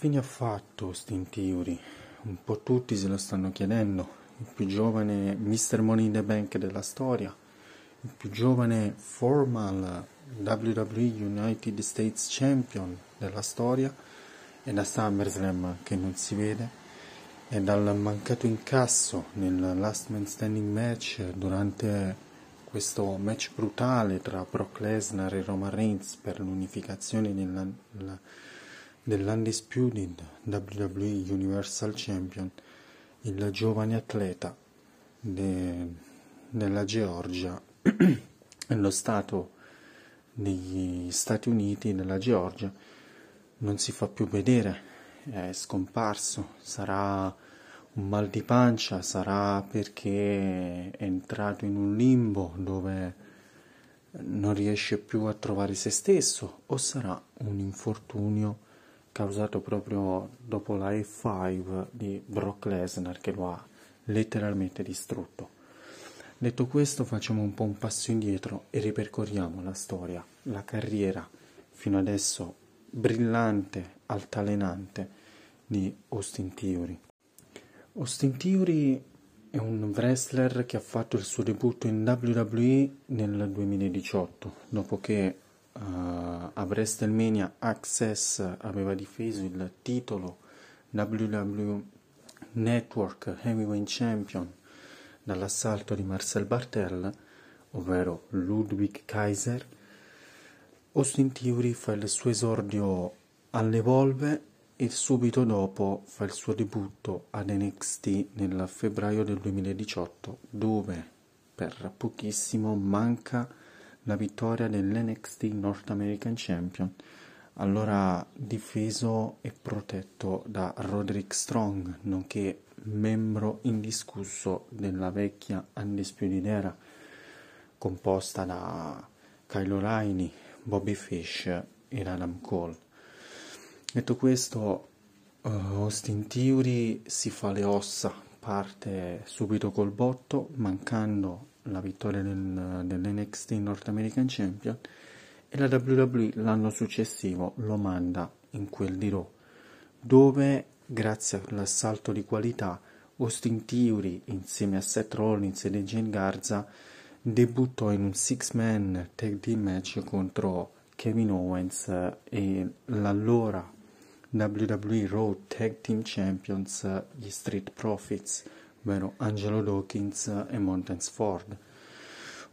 fine ha fatto Austin Theory? Un po' tutti se lo stanno chiedendo. Il più giovane Mr. Money in the Bank della storia, il più giovane formal WWE United States Champion della storia e da SummerSlam che non si vede e dal mancato incasso nel Last Man Standing match durante questo match brutale tra Brock Lesnar e Roman Reigns per l'unificazione della, dell'Undisputed WWE Universal Champion, il giovane atleta de, della Georgia, nello stato degli Stati Uniti della Georgia, non si fa più vedere, è scomparso, sarà un mal di pancia, sarà perché è entrato in un limbo dove non riesce più a trovare se stesso o sarà un infortunio causato proprio dopo la F5 di Brock Lesnar che lo ha letteralmente distrutto. Detto questo facciamo un po' un passo indietro e ripercorriamo la storia, la carriera fino adesso brillante, altalenante di Austin Theory. Austin Theory è un wrestler che ha fatto il suo debutto in WWE nel 2018, dopo che uh, a WrestleMania Access aveva difeso il titolo WWE Network Heavyweight Champion dall'assalto di Marcel Bartel, ovvero Ludwig Kaiser, Austin Theory fa il suo esordio all'Evolve e subito dopo fa il suo debutto ad NXT nel febbraio del 2018, dove per pochissimo manca la vittoria dell'NXT North American Champion, allora difeso e protetto da Roderick Strong, nonché membro indiscusso della vecchia Undisputed Era, composta da Kyle O'Reilly, Bobby Fish e Adam Cole. Detto questo, uh, Austin Theory si fa le ossa, parte subito col botto, mancando la vittoria del, dell'NXT North American Champion e la WWE l'anno successivo lo manda in quel di Raw, dove grazie all'assalto di qualità Austin Theory insieme a Seth Rollins e Jane Garza debuttò in un six-man tag team match contro Kevin Owens e l'allora WWE Raw Tag Team Champions gli Street Profits ovvero Angelo Dawkins e Montez Ford.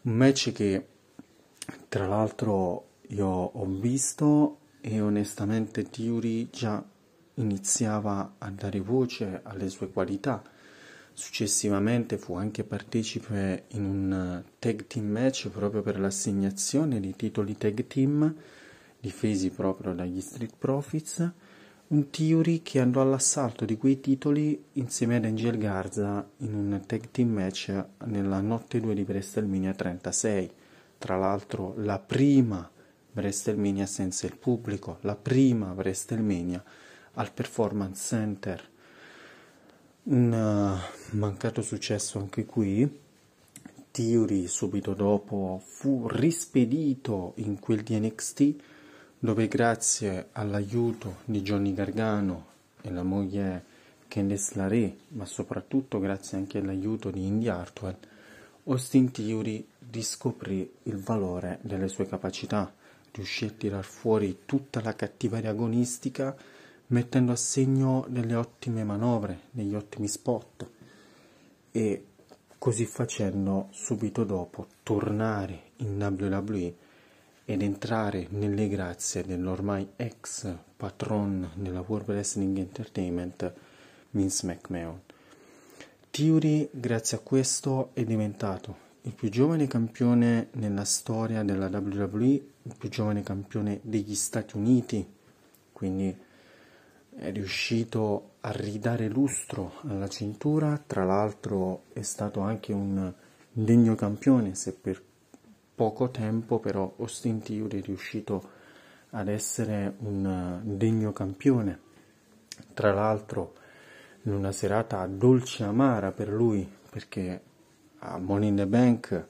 Un match che tra l'altro io ho visto e onestamente Theory già iniziava a dare voce alle sue qualità. Successivamente fu anche partecipe in un tag team match proprio per l'assegnazione di titoli tag team difesi proprio dagli Street Profits un Theory che andò all'assalto di quei titoli insieme ad Angel Garza in un tag team match nella notte 2 di WrestleMania 36. Tra l'altro la prima WrestleMania senza il pubblico, la prima WrestleMania al Performance Center. Un uh, mancato successo anche qui. Theory subito dopo fu rispedito in quel di NXT dove grazie all'aiuto di Johnny Gargano e la moglie Candice LaRe, ma soprattutto grazie anche all'aiuto di Indy Hartwell, Austin Theory riscoprì il valore delle sue capacità, riuscì a tirar fuori tutta la cattiveria agonistica mettendo a segno delle ottime manovre, degli ottimi spot e così facendo subito dopo tornare in WWE ed entrare nelle grazie dell'ormai ex patron della World Wrestling Entertainment Vince McMahon. Theory, grazie a questo, è diventato il più giovane campione nella storia della WWE, il più giovane campione degli Stati Uniti, quindi è riuscito a ridare lustro alla cintura, tra l'altro è stato anche un degno campione, se per poco tempo però Austin Theory è riuscito ad essere un degno campione. Tra l'altro in una serata dolce amara per lui perché a Money in the Bank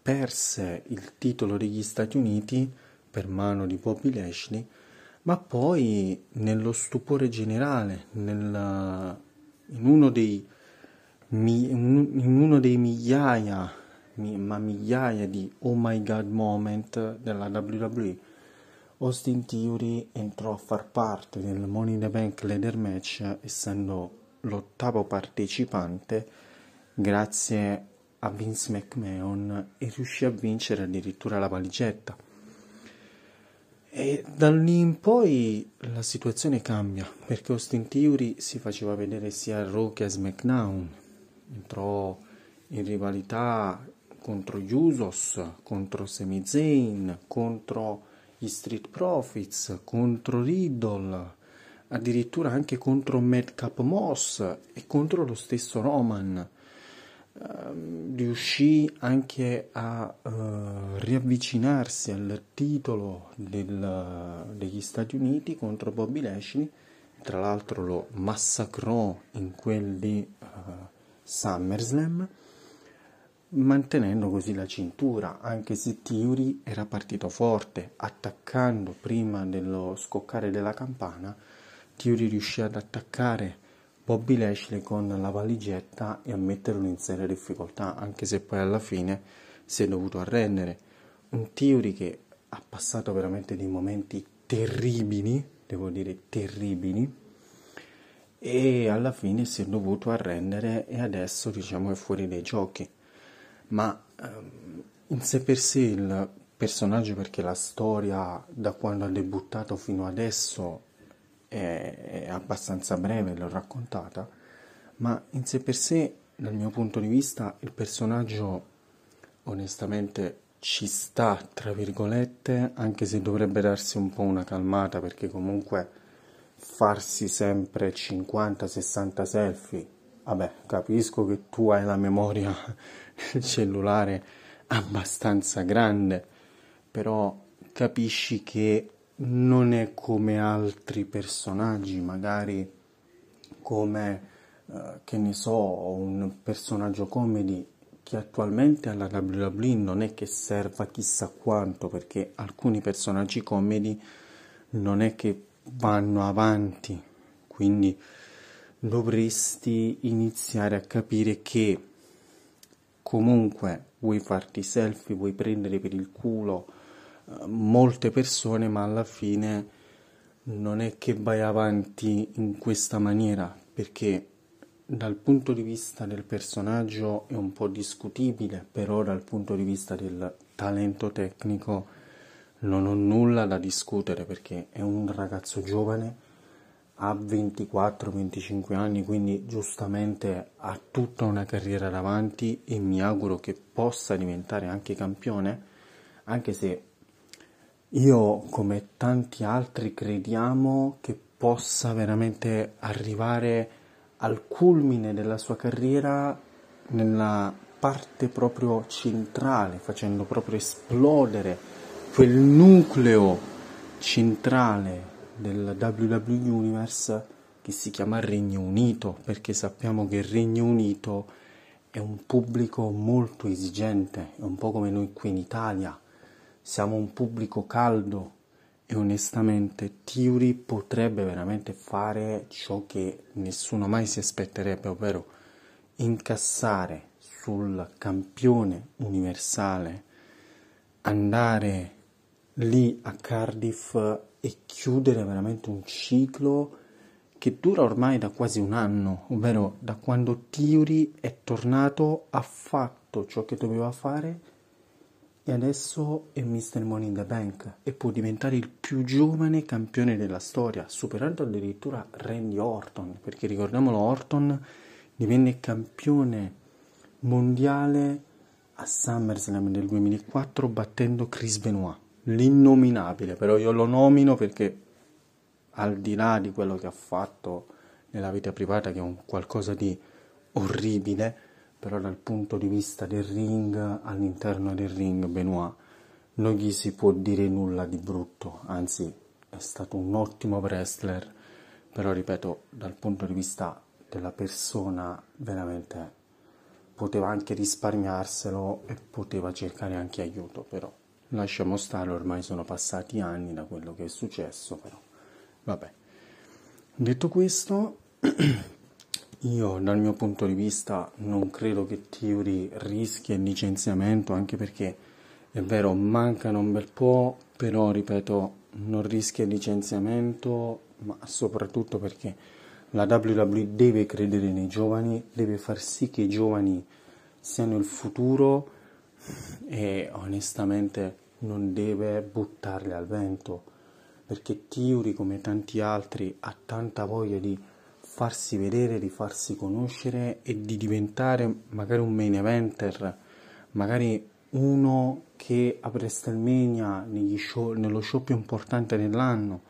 perse il titolo degli Stati Uniti per mano di Bobby Lashley, ma poi nello stupore generale, nel, in, uno dei, in uno dei migliaia, ma migliaia di oh my god moment della WWE, Austin Theory entrò a far parte del Money in the Bank Leader Match essendo l'ottavo partecipante grazie a Vince McMahon e riuscì a vincere addirittura la valigetta. E da lì in poi la situazione cambia perché Austin Theory si faceva vedere sia a Raw che a SmackDown, entrò in rivalità contro gli Usos, contro Sami Zayn, contro gli Street Profits, contro Riddle, addirittura anche contro Madcap Moss e contro lo stesso Roman. Uh, riuscì anche a uh, riavvicinarsi al titolo del, degli Stati Uniti contro Bobby Lashley, tra l'altro lo massacrò in quelli uh, SummerSlam mantenendo così la cintura, anche se Theory era partito forte, attaccando prima dello scoccare della campana, Theory riuscì ad attaccare Bobby Lashley con la valigetta e a metterlo in seria difficoltà, anche se poi alla fine si è dovuto arrendere. Un Theory che ha passato veramente dei momenti terribili, devo dire terribili, e alla fine si è dovuto arrendere e adesso diciamo è fuori dai giochi ma ehm, in sé per sé il personaggio perché la storia da quando ha debuttato fino adesso è, è abbastanza breve, l'ho raccontata, ma in sé per sé dal mio punto di vista il personaggio onestamente ci sta, tra virgolette, anche se dovrebbe darsi un po' una calmata perché comunque farsi sempre 50-60 selfie, vabbè, capisco che tu hai la memoria cellulare abbastanza grande, però capisci che non è come altri personaggi, magari come, eh, che ne so, un personaggio comedy che attualmente alla WWE non è che serva chissà quanto, perché alcuni personaggi comedy non è che vanno avanti, quindi dovresti iniziare a capire che comunque vuoi farti selfie, vuoi prendere per il culo eh, molte persone, ma alla fine non è che vai avanti in questa maniera, perché dal punto di vista del personaggio è un po' discutibile, però dal punto di vista del talento tecnico non ho nulla da discutere perché è un ragazzo giovane ha 24-25 anni, quindi giustamente ha tutta una carriera davanti e mi auguro che possa diventare anche campione, anche se io come tanti altri crediamo che possa veramente arrivare al culmine della sua carriera nella parte proprio centrale, facendo proprio esplodere quel nucleo centrale del WWE Universe che si chiama Regno Unito, perché sappiamo che il Regno Unito è un pubblico molto esigente, è un po' come noi qui in Italia, siamo un pubblico caldo e onestamente Theory potrebbe veramente fare ciò che nessuno mai si aspetterebbe, ovvero incassare sul campione universale, andare lì a Cardiff e chiudere veramente un ciclo che dura ormai da quasi un anno, ovvero da quando Theory è tornato, ha fatto ciò che doveva fare e adesso è Mr. Money in the Bank e può diventare il più giovane campione della storia, superando addirittura Randy Orton, perché ricordiamolo Orton divenne campione mondiale a SummerSlam del 2004 battendo Chris Benoit l'innominabile, però io lo nomino perché al di là di quello che ha fatto nella vita privata, che è un qualcosa di orribile, però dal punto di vista del ring, all'interno del ring, Benoit, non gli si può dire nulla di brutto, anzi è stato un ottimo wrestler, però ripeto, dal punto di vista della persona, veramente poteva anche risparmiarselo e poteva cercare anche aiuto, però Lasciamo stare, ormai sono passati anni da quello che è successo, però Vabbè. Detto questo, io dal mio punto di vista non credo che Theory rischi il licenziamento, anche perché è vero, mancano un bel po', però ripeto, non rischia il licenziamento, ma soprattutto perché la WWE deve credere nei giovani, deve far sì che i giovani siano il futuro e onestamente non deve buttarli al vento perché Tiuri come tanti altri ha tanta voglia di farsi vedere, di farsi conoscere e di diventare magari un main eventer, magari uno che a WrestleMania, show, nello show più importante dell'anno,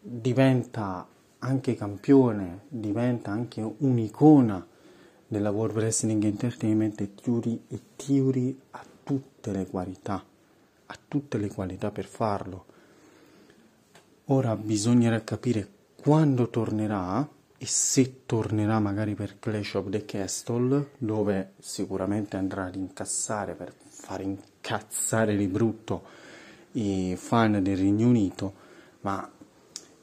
diventa anche campione, diventa anche un'icona della World Wrestling Entertainment e Theory, e Theory ha tutte le qualità, ha tutte le qualità per farlo. Ora bisognerà capire quando tornerà e se tornerà magari per Clash of the Castle, dove sicuramente andrà ad incassare per far incazzare di brutto i fan del Regno Unito, ma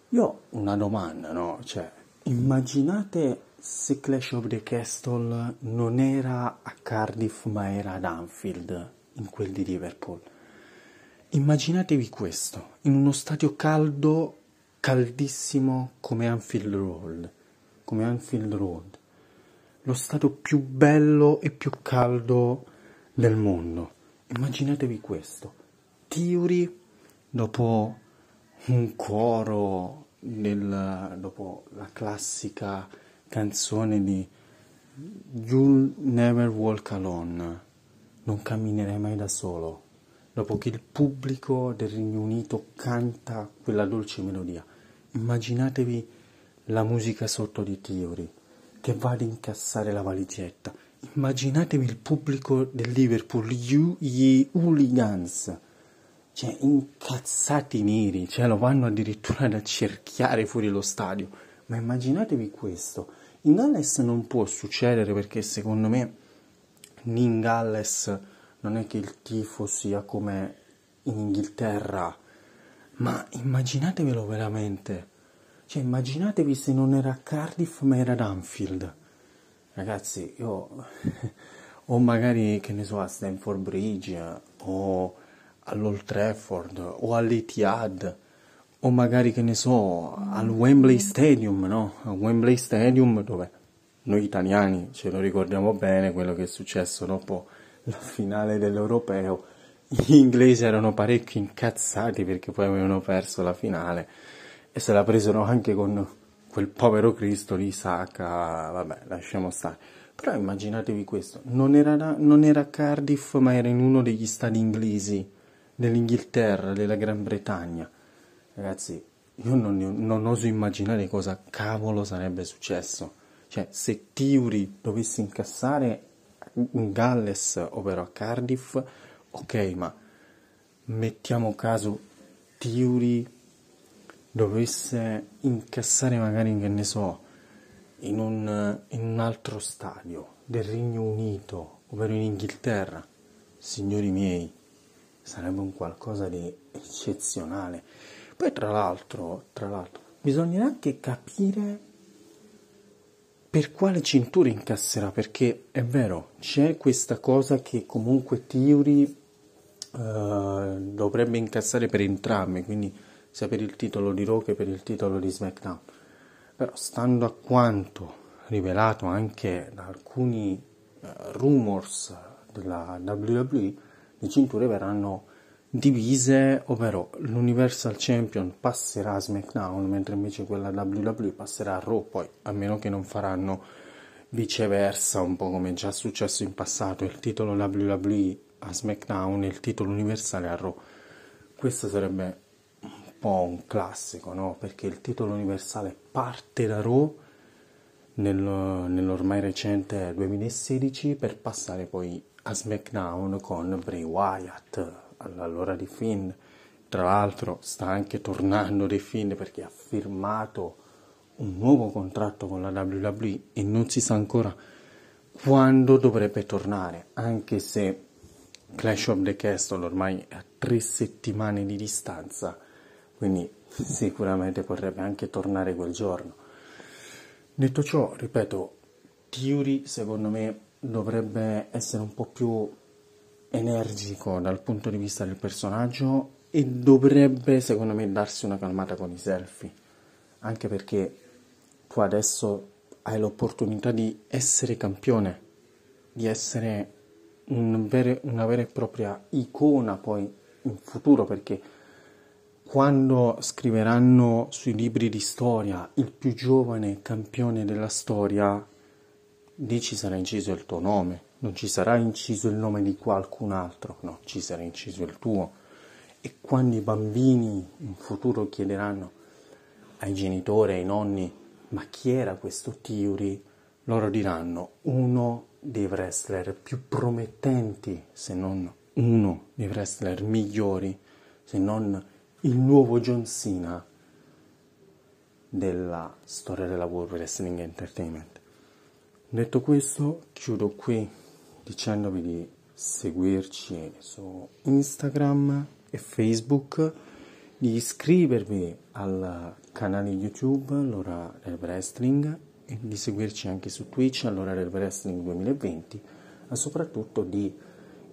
io ho una domanda, no? Cioè, immaginate se Clash of the Castle non era a Cardiff ma era ad Anfield, in quel di Liverpool. Immaginatevi questo, in uno stadio caldo, caldissimo come Anfield Road, come Anfield Road, lo stadio più bello e più caldo del mondo. Immaginatevi questo. Theory dopo un coro nel, dopo la classica canzone di You'll Never Walk Alone, non camminerai mai da solo, dopo che il pubblico del Regno Unito canta quella dolce melodia. Immaginatevi la musica sotto di Theory che va ad incassare la valigetta. Immaginatevi il pubblico del Liverpool, gli hooligans cioè incazzati neri, cioè lo vanno addirittura ad accerchiare fuori lo stadio. Ma immaginatevi questo. In Galles non può succedere perché secondo me in Galles non è che il tifo sia come in Inghilterra, ma immaginatevelo veramente. Cioè immaginatevi se non era Cardiff ma era ad Anfield. Ragazzi, io o magari che ne so a Stanford Bridge o all'Old Trafford o all'Etihad o magari che ne so al Wembley Stadium, no? Al Wembley Stadium dove noi italiani ce lo ricordiamo bene quello che è successo dopo la finale dell'Europeo. Gli inglesi erano parecchio incazzati perché poi avevano perso la finale e se la presero anche con quel povero Cristo di Saka, vabbè, lasciamo stare. Però immaginatevi questo, non era, non era Cardiff ma era in uno degli stadi inglesi dell'Inghilterra, della Gran Bretagna. Ragazzi, io non, non, oso immaginare cosa cavolo sarebbe successo. Cioè, se Tiuri dovesse incassare in Galles, ovvero a Cardiff, ok, ma mettiamo caso Tiuri dovesse incassare magari, che ne so, in un, in un altro stadio del Regno Unito, ovvero in Inghilterra, signori miei, sarebbe un qualcosa di eccezionale. Poi tra l'altro, tra l'altro, bisogna anche capire per quale cintura incasserà, perché è vero, c'è questa cosa che comunque Theory uh, dovrebbe incassare per entrambi, quindi sia per il titolo di Raw che per il titolo di SmackDown. Però stando a quanto rivelato anche da alcuni uh, rumors della WWE, le cinture verranno divise, ovvero l'Universal Champion passerà a SmackDown, mentre invece quella WWE passerà a Raw, poi a meno che non faranno viceversa, un po' come già successo in passato, il titolo WWE a SmackDown e il titolo universale a Raw. Questo sarebbe un po' un classico, no? Perché il titolo universale parte da Raw nel, nell'ormai recente 2016 per passare poi a SmackDown con Bray Wyatt all'ora di Finn. Tra l'altro sta anche tornando The Finn perché ha firmato un nuovo contratto con la WWE e non si sa ancora quando dovrebbe tornare, anche se Clash of the Castle ormai è a tre settimane di distanza, quindi sicuramente potrebbe anche tornare quel giorno. Detto ciò, ripeto, Theory secondo me dovrebbe essere un po' più energico dal punto di vista del personaggio e dovrebbe secondo me darsi una calmata con i selfie, anche perché tu adesso hai l'opportunità di essere campione, di essere un vere, una vera e propria icona poi in futuro, perché quando scriveranno sui libri di storia il più giovane campione della storia, lì ci sarà inciso il tuo nome, non ci sarà inciso il nome di qualcun altro, no, ci sarà inciso il tuo. E quando i bambini in futuro chiederanno ai genitori, ai nonni, ma chi era questo Tiuri? Loro diranno uno dei wrestler più promettenti, se non uno dei wrestler migliori, se non il nuovo John Cena della storia della World Wrestling Entertainment. Detto questo, chiudo qui dicendovi di seguirci su Instagram e Facebook, di iscrivervi al canale YouTube L'ora del wrestling e di seguirci anche su Twitch all'ora del wrestling 2020, ma soprattutto di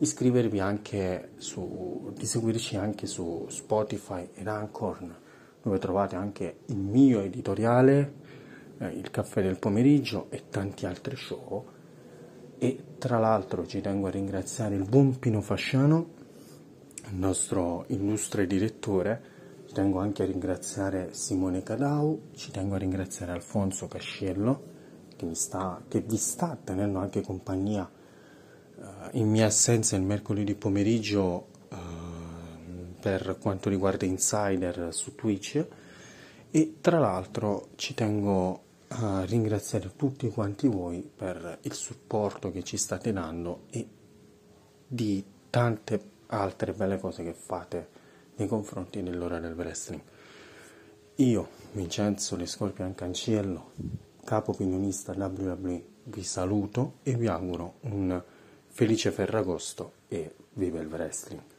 iscrivervi anche su, di seguirci anche su Spotify ed Anchor, dove trovate anche il mio editoriale, eh, il caffè del pomeriggio e tanti altri show. E tra l'altro ci tengo a ringraziare il buon Pino Fasciano, il nostro illustre direttore, ci tengo anche a ringraziare Simone Cadau, ci tengo a ringraziare Alfonso Casciello, che, sta, che vi sta tenendo anche compagnia eh, in mia assenza il mercoledì pomeriggio eh, per quanto riguarda Insider su Twitch. E tra l'altro ci tengo a ringraziare tutti quanti voi per il supporto che ci state dando e di tante altre belle cose che fate nei confronti dell'ora del wrestling. Io, Vincenzo Le Scorpion Canciello, capo opinionista WWE, vi saluto e vi auguro un Felice Ferragosto e viva il wrestling!